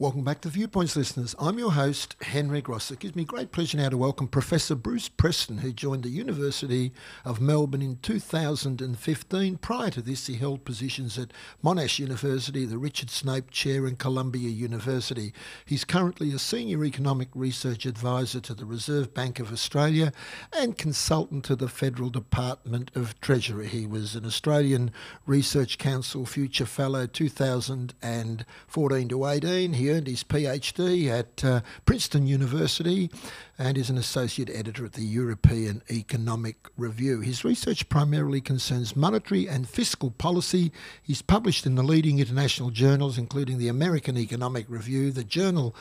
Welcome back to Viewpoints, listeners. I'm your host, Henry Gross. It gives me great pleasure now to welcome Professor Bruce Preston, who joined the University of Melbourne in 2015. Prior to this, he held positions at Monash University, the Richard Snape Chair, and Columbia University. He's currently a Senior Economic Research Advisor to the Reserve Bank of Australia and consultant to the Federal Department of Treasury. He was an Australian Research Council Future Fellow 2014 to 18. He earned his PhD at uh, Princeton University and is an associate editor at the European Economic Review. His research primarily concerns monetary and fiscal policy. He's published in the leading international journals, including the American Economic Review, the Journal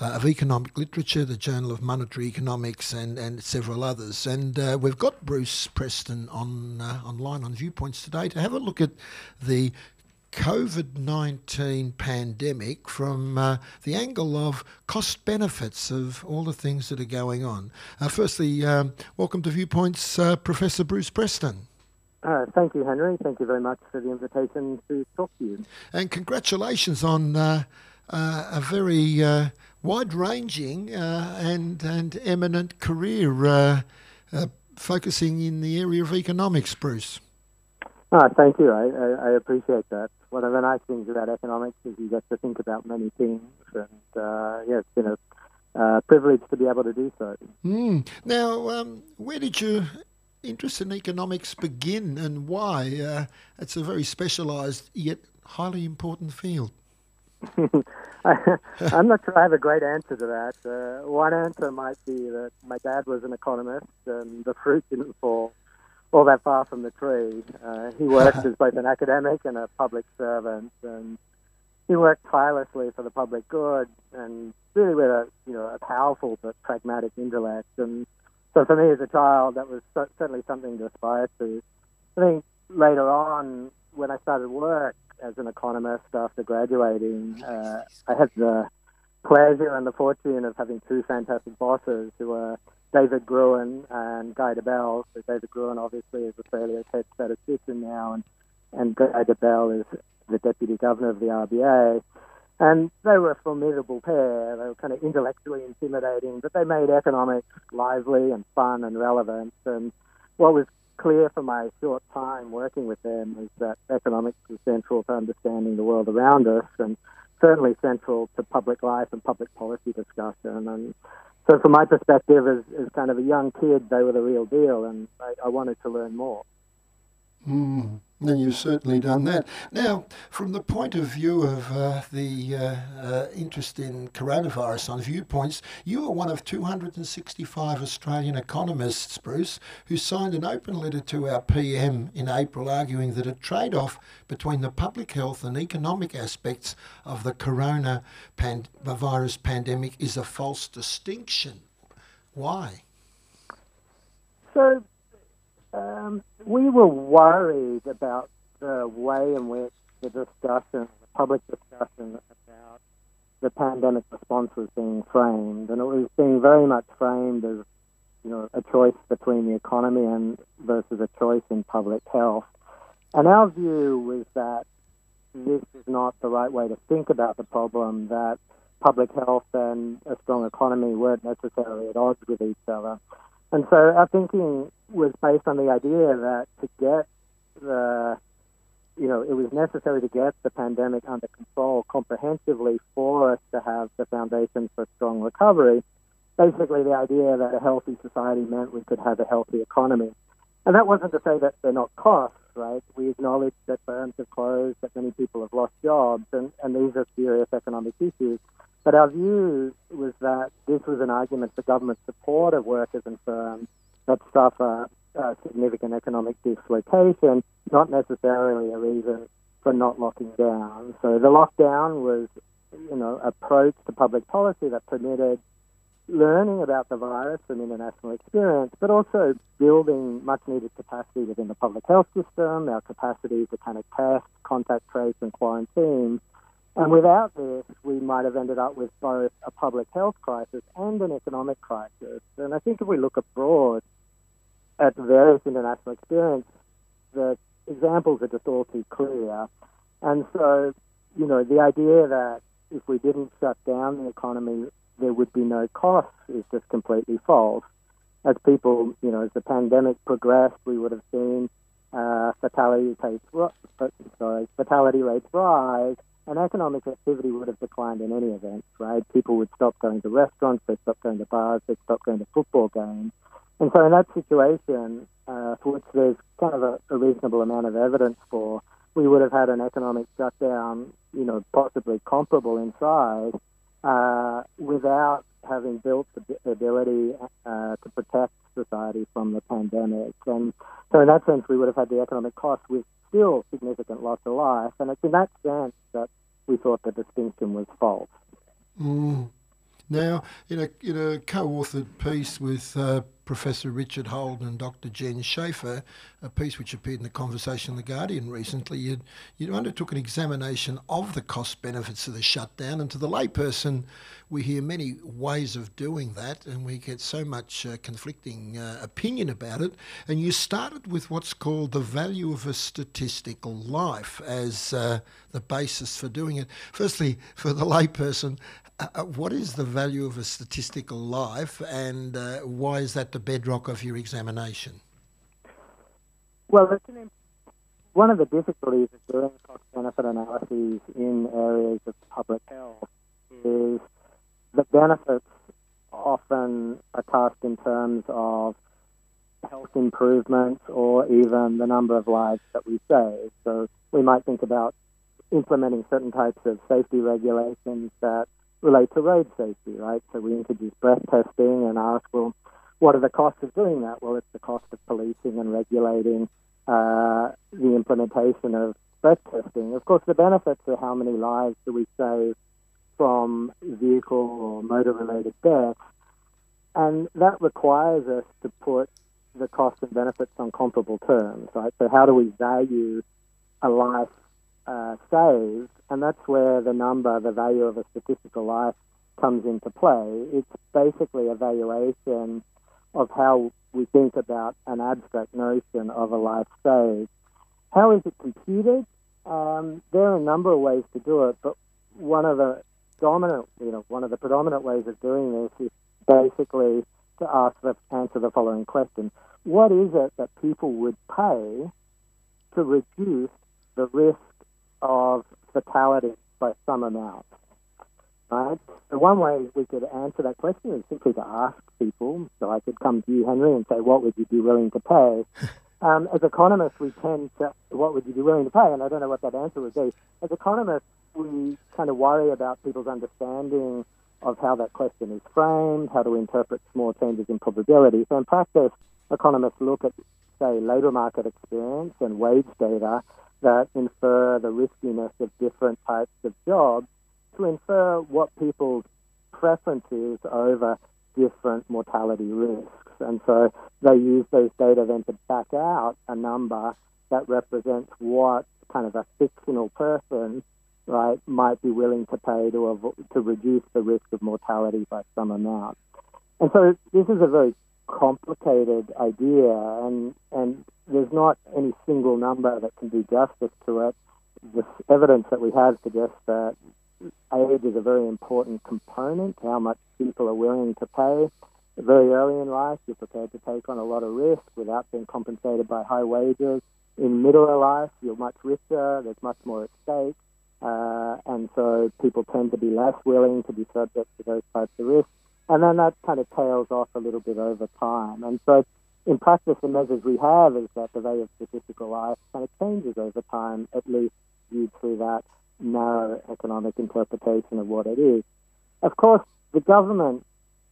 uh, of Economic Literature, the Journal of Monetary Economics, and, and several others. And uh, we've got Bruce Preston on uh, online on Viewpoints today to have a look at the COVID 19 pandemic from uh, the angle of cost benefits of all the things that are going on. Uh, firstly, um, welcome to Viewpoints, uh, Professor Bruce Preston. Uh, thank you, Henry. Thank you very much for the invitation to talk to you. And congratulations on uh, uh, a very wide ranging and, and eminent career focusing in the area of economics, Bruce. Oh, thank you. I, I, I, appreciate that. One of the nice things about economics is you get to think about many things, and uh, yeah, it's been a uh, privilege to be able to do so. Mm. Now, um, where did your interest in economics begin, and why? Uh, it's a very specialised yet highly important field. I, am not sure I have a great answer to that. Uh, one answer might be that my dad was an economist, and the fruit didn't fall all that far from the tree. Uh, he worked as both an academic and a public servant, and he worked tirelessly for the public good, and really with a you know a powerful but pragmatic intellect. And so for me as a child, that was certainly something to aspire to. I think later on, when I started work as an economist after graduating, uh, I had the pleasure and the fortune of having two fantastic bosses who were David Gruen and Guy Debelle. So David Gruen obviously is Australia's head statistician now, and, and Guy Debelle is the deputy governor of the RBA. And they were a formidable pair. They were kind of intellectually intimidating, but they made economics lively and fun and relevant. And what was clear from my short time working with them is that economics is central to understanding the world around us and certainly central to public life and public policy discussion. And so from my perspective, as, as kind of a young kid, they were the real deal, and I, I wanted to learn more. Mm, and you've certainly done that. Now, from the point of view of uh, the uh, uh, interest in coronavirus on viewpoints, you are one of 265 Australian economists, Bruce, who signed an open letter to our PM in April arguing that a trade off between the public health and economic aspects of the coronavirus pandemic is a false distinction. Why? So, um, we were worried about the way in which the discussion, the public discussion about the pandemic response was being framed, and it was being very much framed as you know a choice between the economy and versus a choice in public health. And our view was that this is not the right way to think about the problem. That public health and a strong economy weren't necessarily at odds with each other. And so our thinking was based on the idea that to get the, you know, it was necessary to get the pandemic under control comprehensively for us to have the foundation for strong recovery. Basically, the idea that a healthy society meant we could have a healthy economy. And that wasn't to say that they're not costs, right? We acknowledge that firms have closed, that many people have lost jobs, and, and these are serious economic issues. But our view was that this was an argument for government support of workers and firms that suffer uh, significant economic dislocation, not necessarily a reason for not locking down. So the lockdown was, you know, approach to public policy that permitted learning about the virus from international experience, but also building much needed capacity within the public health system, our capacity to kind of test, contact trace, and quarantine and without this, we might have ended up with both a public health crisis and an economic crisis. And I think if we look abroad at various international experience, the examples are just all too clear. And so, you know, the idea that if we didn't shut down the economy, there would be no costs is just completely false. As people, you know, as the pandemic progressed, we would have seen uh, fatality rates, sorry, fatality rates rise, and economic activity would have declined in any event, right? People would stop going to restaurants, they'd stop going to bars, they'd stop going to football games. And so in that situation, uh, for which there's kind of a, a reasonable amount of evidence for, we would have had an economic shutdown, you know, possibly comparable in size, uh, without having built the ability uh, to protect society from the pandemic. And so, in that sense, we would have had the economic cost with still significant loss of life. And it's in that sense that we thought the distinction was false. Mm. Now, in a, in a co authored piece with uh, Professor Richard Holden and Dr. Jen Schaefer, a piece which appeared in the Conversation in The Guardian recently, you you undertook an examination of the cost benefits of the shutdown. And to the layperson, we hear many ways of doing that, and we get so much uh, conflicting uh, opinion about it. And you started with what's called the value of a statistical life as uh, the basis for doing it. Firstly, for the layperson, uh, uh, what is the value of a statistical life, and uh, why is that the bedrock of your examination? Well, one of the difficulties of doing cost benefit analyses in areas of public health is the benefits often are cast in terms of health improvements or even the number of lives that we save. So we might think about implementing certain types of safety regulations that relate to road safety, right? So we introduce breath testing and ask, well, what are the costs of doing that? Well, it's the cost of policing and regulating uh, the implementation of breath testing. Of course, the benefits are how many lives do we save from vehicle or motor-related deaths, and that requires us to put the costs and benefits on comparable terms, right? So how do we value a life uh, saved, and that's where the number, the value of a statistical life, comes into play. It's basically a valuation of how we think about an abstract notion of a life saved. How is it computed? Um, there are a number of ways to do it, but one of the dominant, you know, one of the predominant ways of doing this is basically to ask the answer the following question: What is it that people would pay to reduce the risk of fatality by some amount. Right? So one way we could answer that question is simply to ask people. So I could come to you, Henry, and say, "What would you be willing to pay?" um, as economists, we tend to, "What would you be willing to pay?" And I don't know what that answer would be. As economists, we kind of worry about people's understanding of how that question is framed, how to interpret small changes in probability. So in practice, economists look at, say, labour market experience and wage data that infer the riskiness of different types of jobs to infer what people's preference is over different mortality risks. And so they use those data then to back out a number that represents what kind of a fictional person, right, might be willing to pay to, avo- to reduce the risk of mortality by some amount. And so this is a very complicated idea, and and there's not any single number that can do justice to it. The evidence that we have suggests that age is a very important component how much people are willing to pay. Very early in life, you're prepared to take on a lot of risk without being compensated by high wages. In middle life, you're much richer, there's much more at stake, uh, and so people tend to be less willing to be subject to those types of risks. And then that kind of tails off a little bit over time. And so in practice, the measures we have is that the value of statistical life kind of changes over time, at least viewed through that narrow economic interpretation of what it is. Of course, the government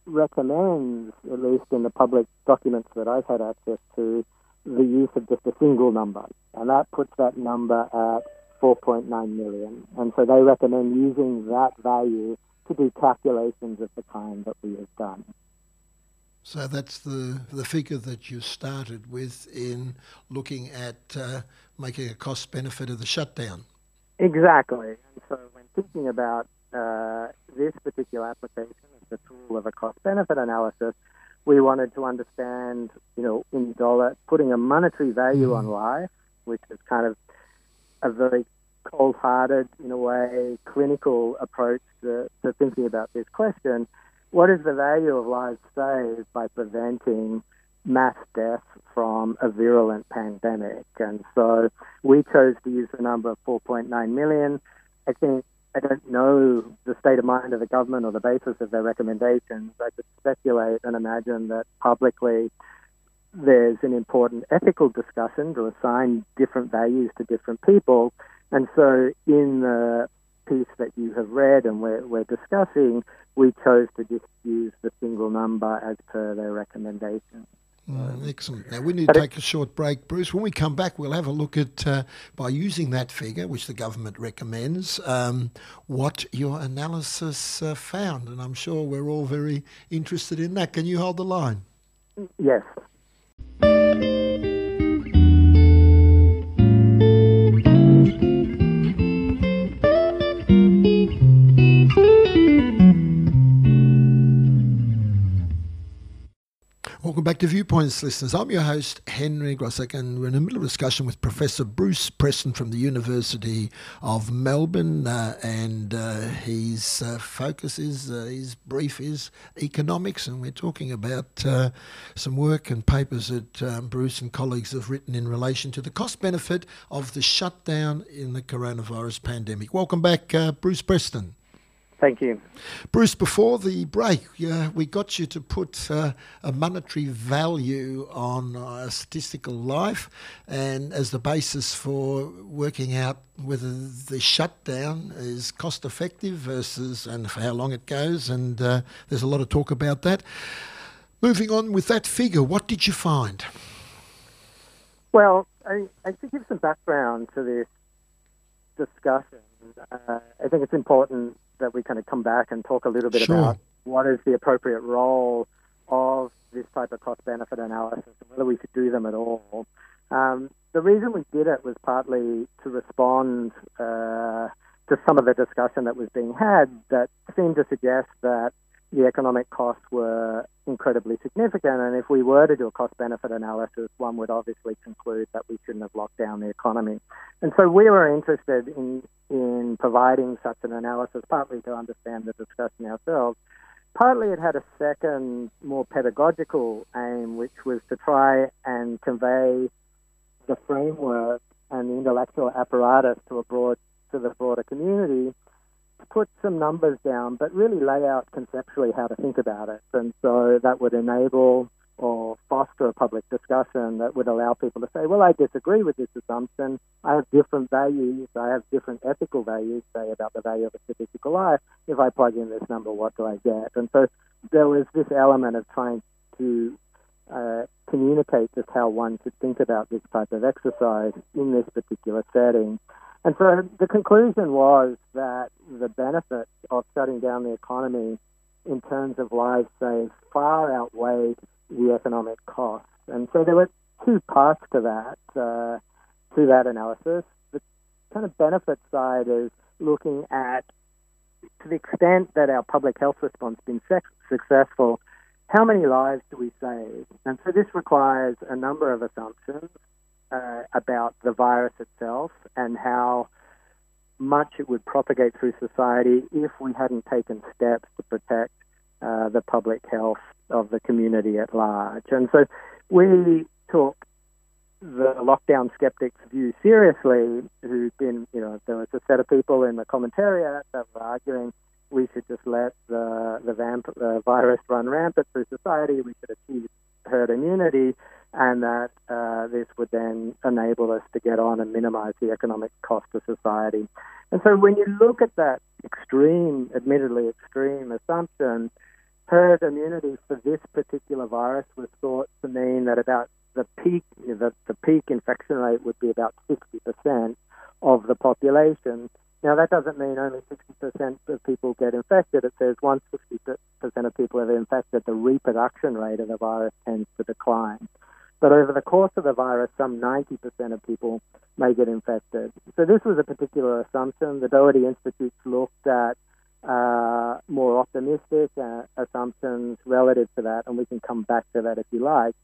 recommends, at least in the public documents that I've had access to, the use of just a single number, and that puts that number at 4.9 million. And so they recommend using that value to do calculations of the kind that we have done. So that's the the figure that you started with in looking at uh, making a cost benefit of the shutdown. Exactly. And so when thinking about uh, this particular application as the tool of a cost benefit analysis, we wanted to understand, you know, in dollar, putting a monetary value mm. on life, which is kind of a very cold-hearted, in a way, clinical approach to, to thinking about this question. What is the value of lives saved by preventing mass death from a virulent pandemic? And so we chose to use the number of 4.9 million. I think I don't know the state of mind of the government or the basis of their recommendations. I could speculate and imagine that publicly there's an important ethical discussion to assign different values to different people. And so in the piece that you have read and we're, we're discussing, we chose to just use the single number as per their recommendation. Mm, excellent. Now we need to take a short break, Bruce. When we come back, we'll have a look at uh, by using that figure, which the government recommends, um, what your analysis uh, found, and I'm sure we're all very interested in that. Can you hold the line? Yes. Welcome back to Viewpoints, listeners. I'm your host, Henry Grossek, and we're in the middle of a discussion with Professor Bruce Preston from the University of Melbourne. Uh, and uh, his uh, focus is, uh, his brief is economics, and we're talking about uh, some work and papers that um, Bruce and colleagues have written in relation to the cost benefit of the shutdown in the coronavirus pandemic. Welcome back, uh, Bruce Preston. Thank you. Bruce, before the break, uh, we got you to put uh, a monetary value on uh, statistical life and as the basis for working out whether the shutdown is cost effective versus and for how long it goes. And uh, there's a lot of talk about that. Moving on with that figure, what did you find? Well, I, I to give some background to this discussion, uh, I think it's important that we kind of come back and talk a little bit sure. about what is the appropriate role of this type of cost benefit analysis and whether we should do them at all. Um, the reason we did it was partly to respond uh, to some of the discussion that was being had that seemed to suggest that the economic costs were incredibly significant. And if we were to do a cost benefit analysis, one would obviously conclude that we shouldn't have locked down the economy. And so we were interested in, in providing such an analysis, partly to understand the discussion ourselves. Partly it had a second, more pedagogical aim, which was to try and convey the framework and the intellectual apparatus to a broad to the broader community put some numbers down, but really lay out conceptually how to think about it. And so that would enable or foster a public discussion that would allow people to say, well, I disagree with this assumption. I have different values. I have different ethical values, say, about the value of a statistical life. If I plug in this number, what do I get? And so there was this element of trying to uh, communicate just how one should think about this type of exercise in this particular setting. And so the conclusion was that the benefits of shutting down the economy in terms of lives saved far outweighed the economic costs. And so there were two parts to that, uh, to that analysis. The kind of benefit side is looking at, to the extent that our public health response has been successful, how many lives do we save? And so this requires a number of assumptions uh, about the virus itself and how much it would propagate through society if we hadn't taken steps to protect uh, the public health of the community at large. And so we took the lockdown skeptics' view seriously, who'd been, you know, there was a set of people in the commentariat that were arguing we should just let the the vamp, uh, virus run rampant through society. We should achieve herd immunity, and that uh, this would then enable us to get on and minimize the economic cost to society. And so when you look at that extreme, admittedly extreme assumption, herd immunity for this particular virus was thought to mean that about the peak, the, the peak infection rate would be about 60% of the population. Now, that doesn't mean only 60% of people get infected. It says once 60% of people are infected, the reproduction rate of the virus tends to decline. But over the course of the virus, some 90% of people may get infected. So this was a particular assumption. The Doherty Institute looked at uh, more optimistic uh, assumptions relative to that, and we can come back to that if you like.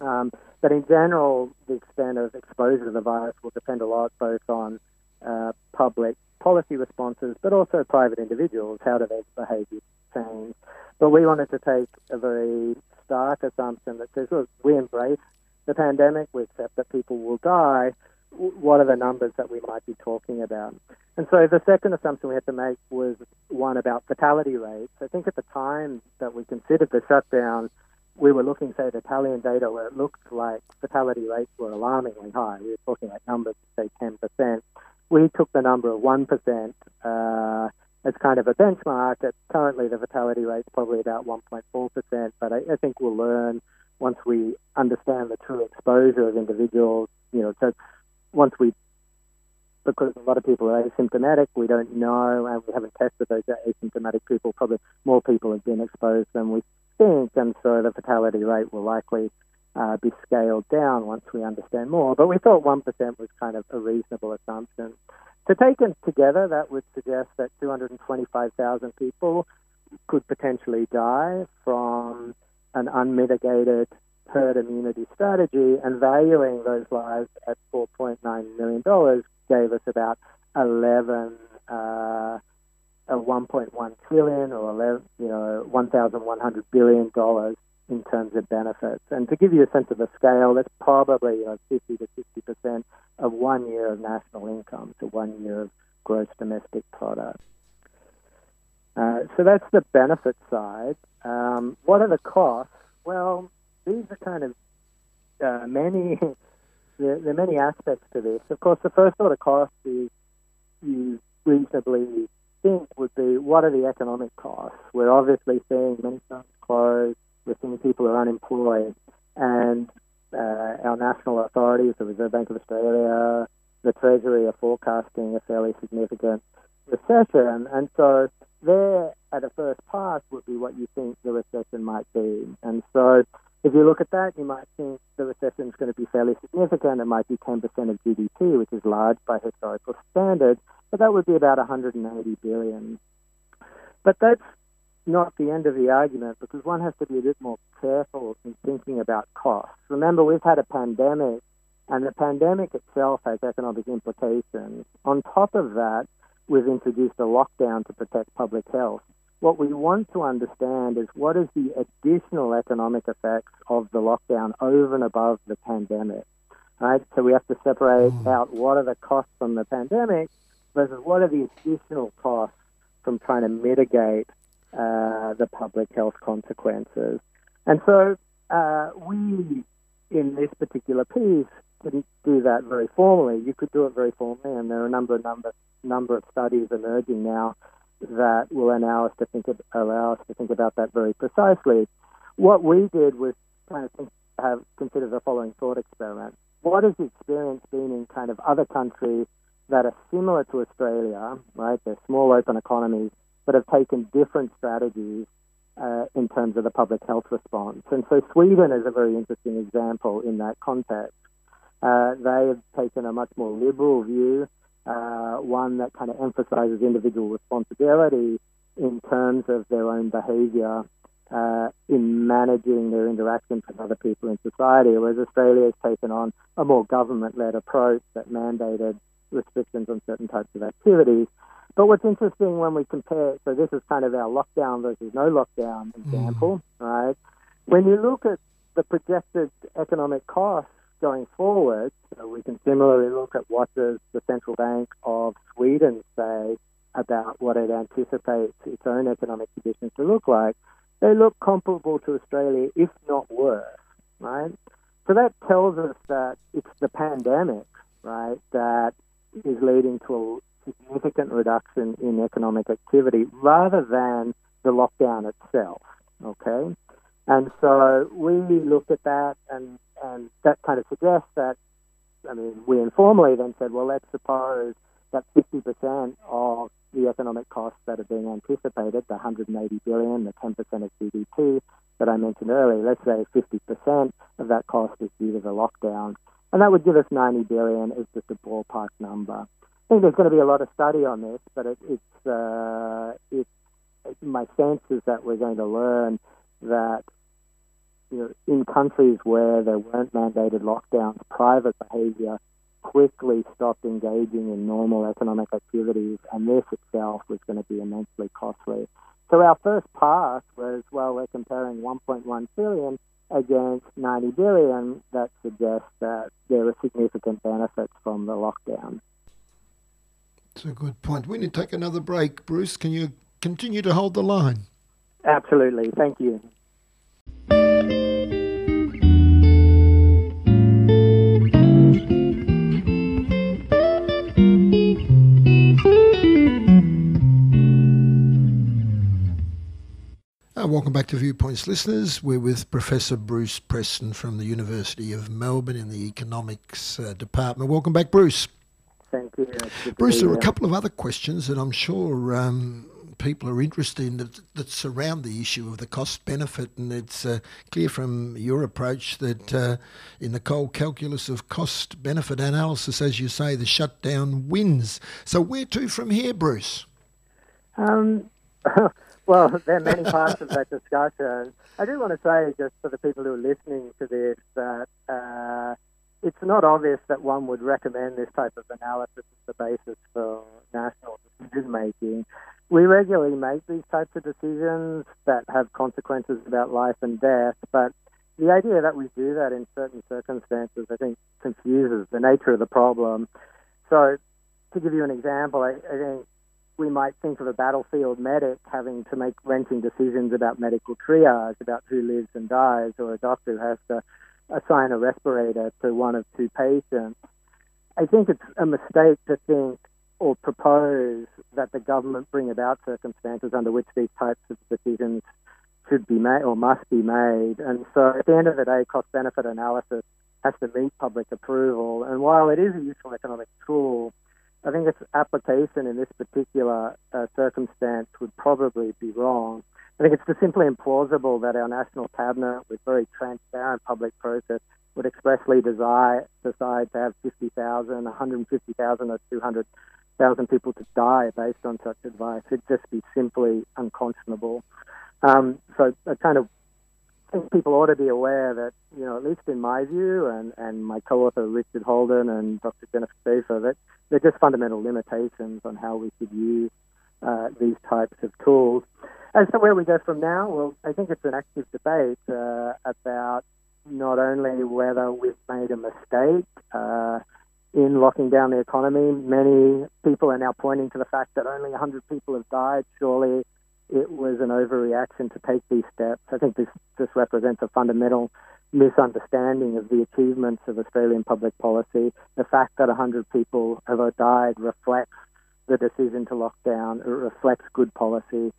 Um, but in general, the extent of exposure to the virus will depend a lot both on uh, public policy responses, but also private individuals. How do their behaviour change? But we wanted to take a very stark assumption that says, look, we embrace the pandemic, we accept that people will die. What are the numbers that we might be talking about? And so the second assumption we had to make was one about fatality rates. I think at the time that we considered the shutdown, we were looking, say, at Italian data where it looked like fatality rates were alarmingly high. We were talking like numbers, say, 10%. We took the number of 1% uh, as kind of a benchmark. Currently, the fatality rate is probably about 1.4%, but I, I think we'll learn once we understand the true exposure of individuals. You know, so once we, because a lot of people are asymptomatic, we don't know, and we haven't tested those asymptomatic people. Probably more people have been exposed than we think, and so the fatality rate will likely uh, be scaled down once we understand more. But we thought 1% was kind of a reasonable assumption. So taken together, that would suggest that 225,000 people could potentially die from an unmitigated herd immunity strategy, and valuing those lives at $4.9 million gave us about 11, uh, a 1.1 trillion or 11, you know, 1,100 billion dollars in terms of benefits. And to give you a sense of the scale, that's probably you know, 50 to 60 percent of one year of national income, so one year of gross domestic product. Uh, so that's the benefit side. Um, what are the costs? Well, these are kind of uh, many. there, there, are many aspects to this. Of course, the first order cost is you reasonably think would be what are the economic costs? We're obviously seeing many firms close we're seeing people are unemployed, and uh, our national authorities, the Reserve Bank of Australia, the Treasury, are forecasting a fairly significant recession. And so, there at a first pass would be what you think the recession might be. And so, if you look at that, you might think the recession is going to be fairly significant. It might be 10% of GDP, which is large by historical standards, but that would be about 180 billion. But that's not the end of the argument because one has to be a bit more careful in thinking about costs. Remember, we've had a pandemic, and the pandemic itself has economic implications. On top of that, we've introduced a lockdown to protect public health. What we want to understand is what is the additional economic effects of the lockdown over and above the pandemic. Right? So we have to separate mm. out what are the costs from the pandemic versus what are the additional costs from trying to mitigate uh, the public health consequences. And so uh, we, in this particular piece, didn't do that very formally. You could do it very formally, and there are a number of number number of studies emerging now that will allow us to think of, allow us to think about that very precisely. What we did was kind of think, have considered the following thought experiment: What has the experience been in kind of other countries that are similar to Australia? Right, they're small open economies but have taken different strategies uh, in terms of the public health response. And so Sweden is a very interesting example in that context. Uh, they have taken a much more liberal view, uh, one that kind of emphasizes individual responsibility in terms of their own behavior uh, in managing their interactions with other people in society, whereas Australia has taken on a more government-led approach that mandated restrictions on certain types of activities. But what's interesting when we compare, so this is kind of our lockdown versus no lockdown example, mm. right? When you look at the projected economic costs going forward, so we can similarly look at what does the central bank of Sweden say about what it anticipates its own economic conditions to look like. They look comparable to Australia, if not worse, right? So that tells us that it's the pandemic, right, that is leading to significant reduction in economic activity rather than the lockdown itself. Okay? And so we looked at that, and, and that kind of suggests that, I mean, we informally then said, well, let's suppose that 50% of the economic costs that are being anticipated, the 180 billion, the 10% of GDP that I mentioned earlier, let's say 50% of that cost is due to the lockdown. And that would give us 90 billion as just a ballpark number. Think there's going to be a lot of study on this, but it, it's uh, my sense is that we're going to learn that you know in countries where there weren't mandated lockdowns, private behaviour quickly stopped engaging in normal economic activities, and this itself was going to be immensely costly. So our first pass was, well, we're comparing 1.1 trillion against 90 billion. That suggests that there were significant benefits from the lockdown. That's a good point. We need to take another break. Bruce, can you continue to hold the line? Absolutely. Thank you. Uh, welcome back to Viewpoints listeners. We're with Professor Bruce Preston from the University of Melbourne in the Economics uh, Department. Welcome back, Bruce. Thank you. Bruce, there are a couple of other questions that I'm sure um, people are interested in that, that, surround the issue of the cost benefit. And it's uh, clear from your approach that uh, in the cold calculus of cost benefit analysis, as you say, the shutdown wins. So, where to from here, Bruce? Um, Well, there are many parts of that discussion. I do want to say, just for the people who are listening to this, that uh, it's not obvious that one would recommend this type of analysis as the basis for national decision making. We regularly make these types of decisions that have consequences about life and death, but the idea that we do that in certain circumstances, I think, confuses the nature of the problem. So, to give you an example, I, I think we might think of a battlefield medic having to make wrenching decisions about medical triage, about who lives and dies, or a doctor who has to assign a respirator to one of two patients. I think it's a mistake to think or propose that the government bring about circumstances under which these types of decisions should be made or must be made. And so at the end of the day, cost benefit analysis has to meet public approval. And while it is a useful economic tool, I think its application in this particular uh, circumstance would probably be wrong. I think it's just simply implausible that our national cabinet, with very transparent public process, would expressly decide, decide to have 50,000, 150,000, or 200,000 people to die based on such advice. It'd just be simply unconscionable. Um, so I kind of think people ought to be aware that, you know, at least in my view and, and my co-author Richard Holden and Dr. Jennifer Schaefer, that they're just fundamental limitations on how we should use uh, these types of tools. As to where we go from now, well, I think it's an active debate uh, about not only whether we've made a mistake uh, in locking down the economy. Many people are now pointing to the fact that only 100 people have died. Surely it was an overreaction to take these steps. I think this, this represents a fundamental misunderstanding of the achievements of Australian public policy. The fact that 100 people have died reflects the decision to lock down. It reflects good policy.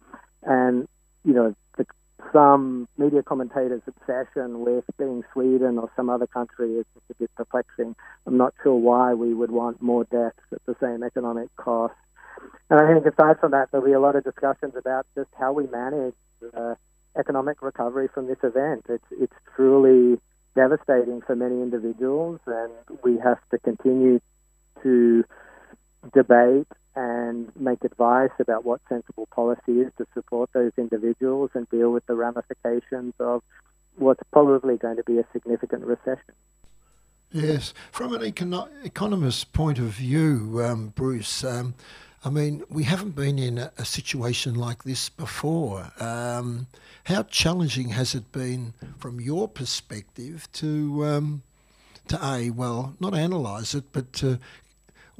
And, you know, the, some media commentators' obsession with being Sweden or some other country is a bit perplexing. I'm not sure why we would want more deaths at the same economic cost and I think aside from that, there'll be a lot of discussions about just how we manage economic recovery from this event. It's it's truly devastating for many individuals, and we have to continue to debate and make advice about what sensible policy is to support those individuals and deal with the ramifications of what's probably going to be a significant recession. Yes, from an econo- economist's point of view, um, Bruce. Um, I mean, we haven't been in a, a situation like this before. Um, how challenging has it been, from your perspective, to um, to a well, not analyse it, but to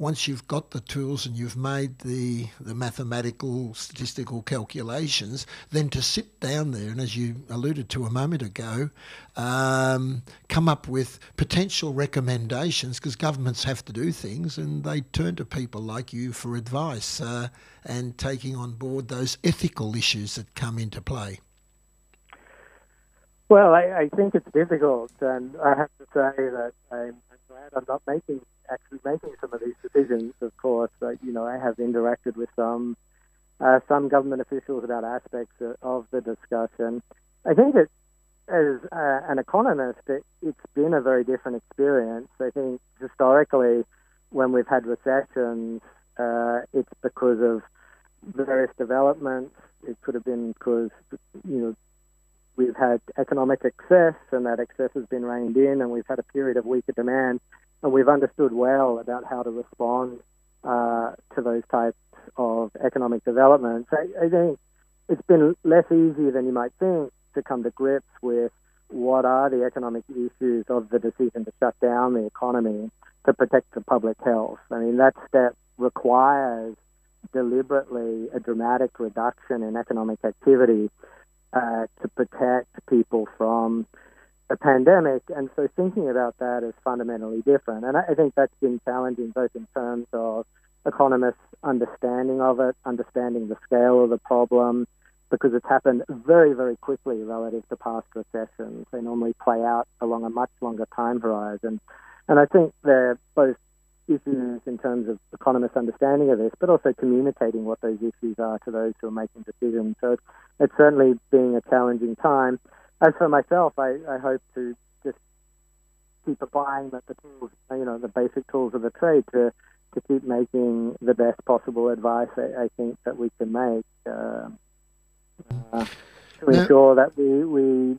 once you've got the tools and you've made the, the mathematical statistical calculations, then to sit down there and, as you alluded to a moment ago, um, come up with potential recommendations because governments have to do things and they turn to people like you for advice uh, and taking on board those ethical issues that come into play. Well, I, I think it's difficult, and I have to say that I'm, glad I'm not making actually making some of these decisions, of course, uh, you know, I have interacted with some uh, some government officials about aspects of the discussion. I think that as uh, an economist, it, it's been a very different experience. I think historically, when we've had recessions, uh, it's because of various developments. It could have been because you know we've had economic excess, and that excess has been reined in, and we've had a period of weaker demand and we've understood well about how to respond uh, to those types of economic developments. I, I think it's been less easy than you might think to come to grips with what are the economic issues of the decision to shut down the economy to protect the public health. I mean, that step requires deliberately a dramatic reduction in economic activity uh, to protect people from a pandemic. And so thinking about that is fundamentally different. And I, I think that's been challenging both in terms of economists' understanding of it, understanding the scale of the problem, because it's happened very, very quickly relative to past recessions. They normally play out along a much longer time horizon. And I think they're both issues in terms of economists' understanding of this, but also communicating what those issues are to those who are making decisions. So it's, it's certainly being a challenging time. As for myself, I, I hope to just keep applying the, the tools, you know, the basic tools of the trade to to keep making the best possible advice I, I think that we can make. Uh, uh, to ensure that we we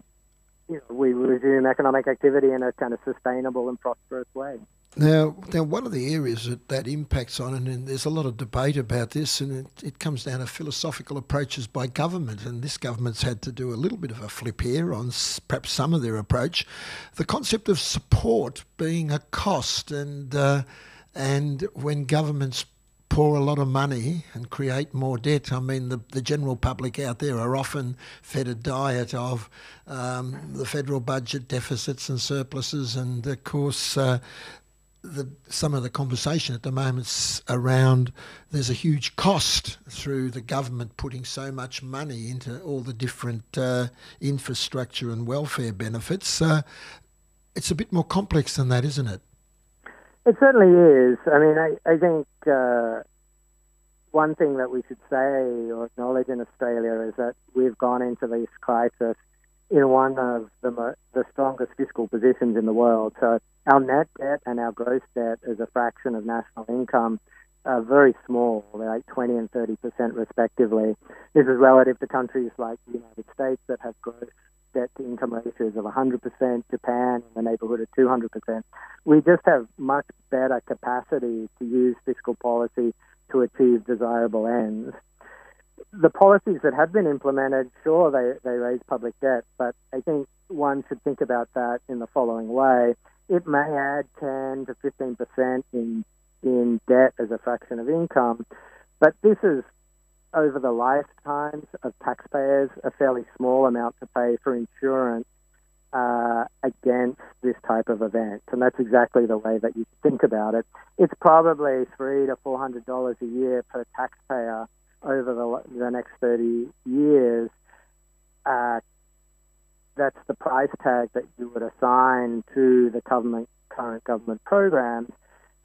you know, we resume economic activity in a kind of sustainable and prosperous way. Now, now, one of the areas that, that impacts on it, and there's a lot of debate about this, and it, it comes down to philosophical approaches by government. And this government's had to do a little bit of a flip here on perhaps some of their approach. The concept of support being a cost, and uh, and when governments pour a lot of money and create more debt. I mean, the, the general public out there are often fed a diet of um, the federal budget deficits and surpluses, and of course, uh, the, some of the conversation at the moment around there's a huge cost through the government putting so much money into all the different uh, infrastructure and welfare benefits. Uh, it's a bit more complex than that, isn't it? It certainly is. I mean, I, I think uh, one thing that we should say or acknowledge in Australia is that we've gone into this crisis in one of the, the strongest fiscal positions in the world. So our net debt and our gross debt as a fraction of national income are very small. They're like 20 and 30 percent respectively. This is relative to countries like the United States that have gross debt to income ratios of 100%, Japan in the neighborhood of 200%. We just have much better capacity to use fiscal policy to achieve desirable ends. The policies that have been implemented, sure, they, they raise public debt, but I think one should think about that in the following way. It may add 10 to 15% in, in debt as a fraction of income, but this is over the lifetimes of taxpayers a fairly small amount to pay for insurance uh, against this type of event, and that's exactly the way that you think about it. It's probably three to four hundred dollars a year per taxpayer over the, the next thirty years. Uh, that's the price tag that you would assign to the government current government programs,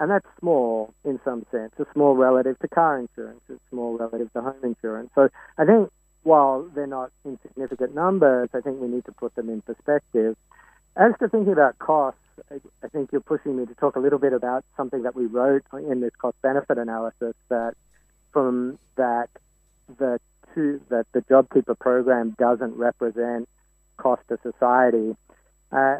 and that's small in some sense. It's small relative to car insurance. It's small relative to home insurance. So I think while they're not insignificant numbers, I think we need to put them in perspective. As to thinking about costs, I think you're pushing me to talk a little bit about something that we wrote in this cost benefit analysis that from that the two, that the JobKeeper program doesn't represent cost to society. Uh,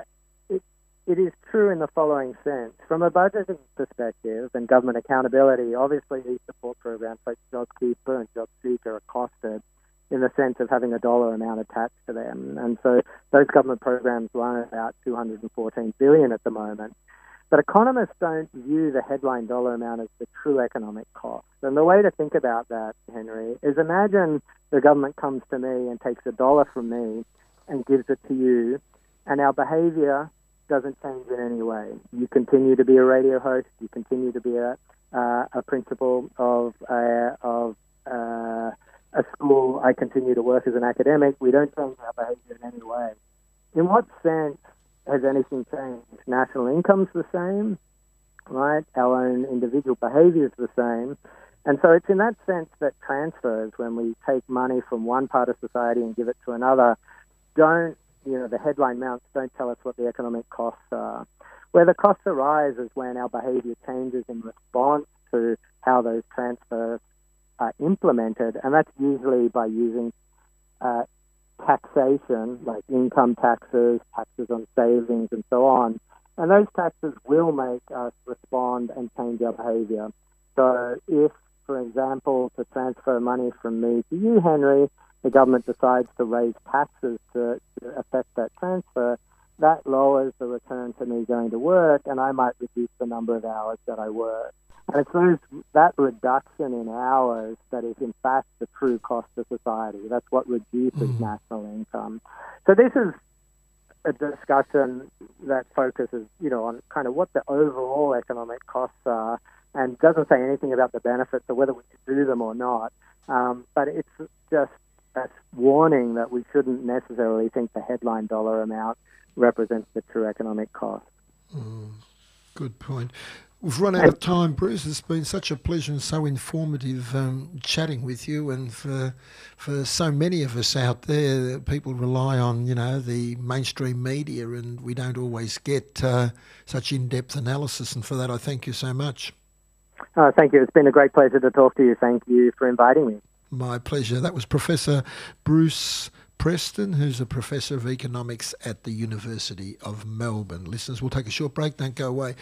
it, it is true in the following sense. From a budgeting perspective and government accountability, obviously these support programs like JobKeeper and JobSeeker are costed in the sense of having a dollar amount attached to them. And so those government programs run about 214 billion at the moment. But economists don't view the headline dollar amount as the true economic cost. And the way to think about that, Henry, is imagine the government comes to me and takes a dollar from me and gives it to you, and our behavior doesn't change in any way. You continue to be a radio host, you continue to be a, uh, a principal of, uh, of uh, a school, I continue to work as an academic. We don't change our behavior in any way. In what sense has anything changed? National income's the same, right? Our own individual behavior is the same. And so it's in that sense that transfers, when we take money from one part of society and give it to another, don't, you know, the headline amounts don't tell us what the economic costs are. Where the costs arise is when our behavior changes in response to how those transfers are implemented, and that's usually by using uh, taxation, like income taxes, taxes on savings, and so on, And those taxes will make us respond and change our behaviour. So if, for example, to transfer money from me to you, Henry, the government decides to raise taxes to, to affect that transfer, that lowers the return to me going to work, and I might reduce the number of hours that I work. And it's those, that reduction in hours that is, in fact, the true cost to society. That's what reduces mm. national income. So this is a discussion that focuses, you know, on kind of what the overall economic costs are, and doesn't say anything about the benefits or whether we should do them or not. Um, but it's just a warning that we shouldn't necessarily think the headline dollar amount represents the true economic cost. Mm, good point. We've run out of time, Bruce. It's been such a pleasure and so informative um, chatting with you. And for for so many of us out there, people rely on you know the mainstream media, and we don't always get uh, such in depth analysis. And for that, I thank you so much. Uh, thank you. It's been a great pleasure to talk to you. Thank you for inviting me. My pleasure. That was Professor Bruce. Preston, who's a professor of economics at the University of Melbourne. Listeners, we'll take a short break. Don't go away.